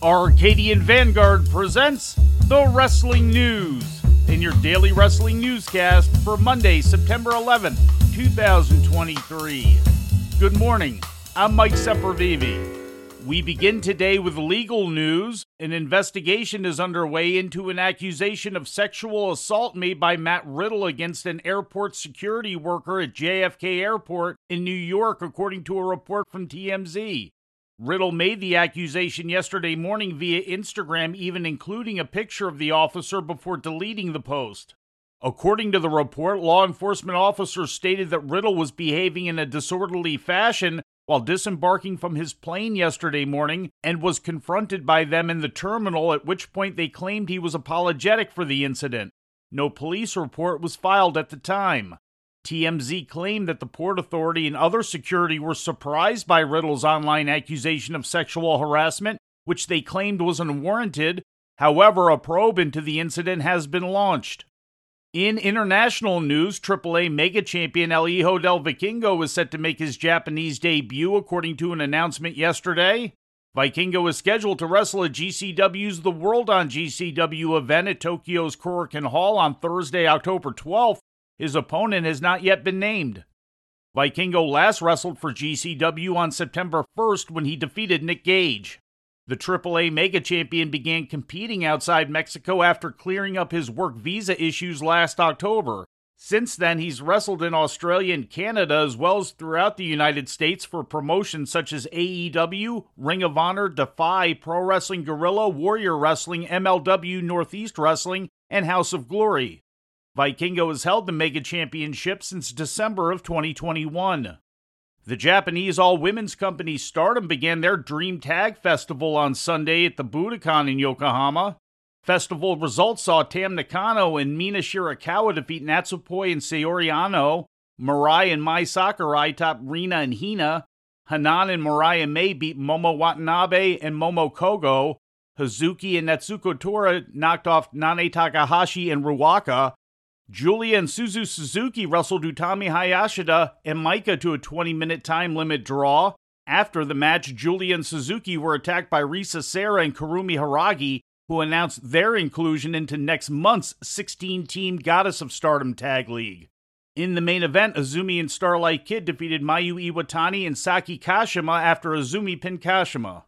Arcadian Vanguard presents the Wrestling News in your daily wrestling newscast for Monday, September 11th, 2023. Good morning. I'm Mike Sempervive. We begin today with legal news. An investigation is underway into an accusation of sexual assault made by Matt Riddle against an airport security worker at JFK Airport in New York, according to a report from TMZ. Riddle made the accusation yesterday morning via Instagram, even including a picture of the officer before deleting the post. According to the report, law enforcement officers stated that Riddle was behaving in a disorderly fashion while disembarking from his plane yesterday morning and was confronted by them in the terminal, at which point they claimed he was apologetic for the incident. No police report was filed at the time. TMZ claimed that the Port Authority and other security were surprised by Riddle's online accusation of sexual harassment, which they claimed was unwarranted. However, a probe into the incident has been launched. In international news, AAA mega champion El Hijo del Vikingo is set to make his Japanese debut, according to an announcement yesterday. Vikingo is scheduled to wrestle at GCW's The World on GCW event at Tokyo's Korakuen Hall on Thursday, October 12th. His opponent has not yet been named. Vikingo last wrestled for GCW on September 1st when he defeated Nick Gage. The AAA Mega Champion began competing outside Mexico after clearing up his work visa issues last October. Since then, he's wrestled in Australia and Canada as well as throughout the United States for promotions such as AEW, Ring of Honor, Defy, Pro Wrestling Guerrilla, Warrior Wrestling, MLW, Northeast Wrestling, and House of Glory. Vikingo has held the Mega Championship since December of 2021. The Japanese all women's company Stardom began their Dream Tag Festival on Sunday at the Budokan in Yokohama. Festival results saw Tam Nakano and Mina Shirakawa defeat Natsupoi and Saori Anou. Mirai and Mai Sakurai topped Rina and Hina. Hanan and Mariah May beat Momo Watanabe and Momo Kogo, Hazuki and Natsuko Tora knocked off Nanae Takahashi and Ruaka. Giulia and Suzu Suzuki wrestled Utami Hayashida and Maika to a 20 minute time limit draw. After the match, Giulia and Suzuki were attacked by Risa Sera and Kurumi Hiiragi, who announced their inclusion into next month's 16 team Goddess of Stardom Tag League. In the main event, Azumi and Starlight Kid defeated Mayu Iwatani and Saki Kashima after Azumi pinned Kashima.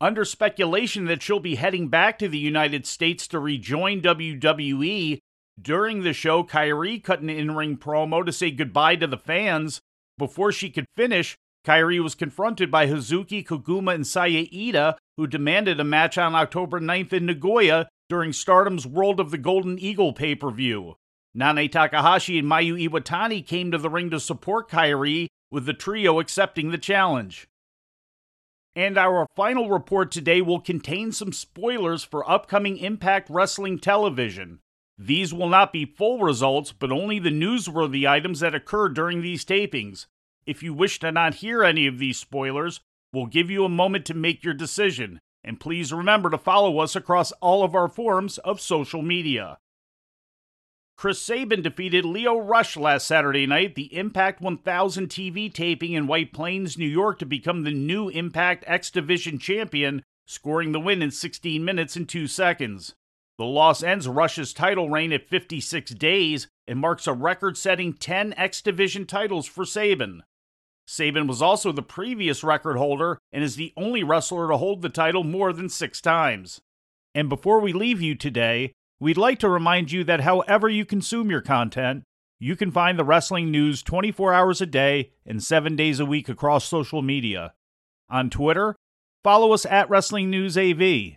Under speculation that she'll be heading back to the United States to rejoin WWE, during the show, Kairi cut an in ring promo to say goodbye to the fans. Before she could finish, Kairi was confronted by Hazuki Koguma and Saya Iida, who demanded a match on October 9th in Nagoya during Stardom's World of the Golden Eagle pay per view. Nanae Takahashi and Mayu Iwatani came to the ring to support Kairi, with the trio accepting the challenge. And our final report today will contain some spoilers for upcoming Impact Wrestling television. These will not be full results, but only the newsworthy items that occur during these tapings. If you wish to not hear any of these spoilers, we'll give you a moment to make your decision. And please remember to follow us across all of our forms of social media. Chris Sabin defeated Lio Rush last Saturday night the Impact 1000 TV taping in White Plains, New York, to become the new Impact X Division champion, scoring the win in 16 minutes and 2 seconds. The loss ends Rush's title reign at 56 days and marks a record setting 10 X Division titles for Sabin. Sabin was also the previous record holder and is the only wrestler to hold the title more than six times. And before we leave you today, we'd like to remind you that however you consume your content, you can find the wrestling news 24 hours a day and 7 days a week across social media. On Twitter, follow us at Wrestling News AV.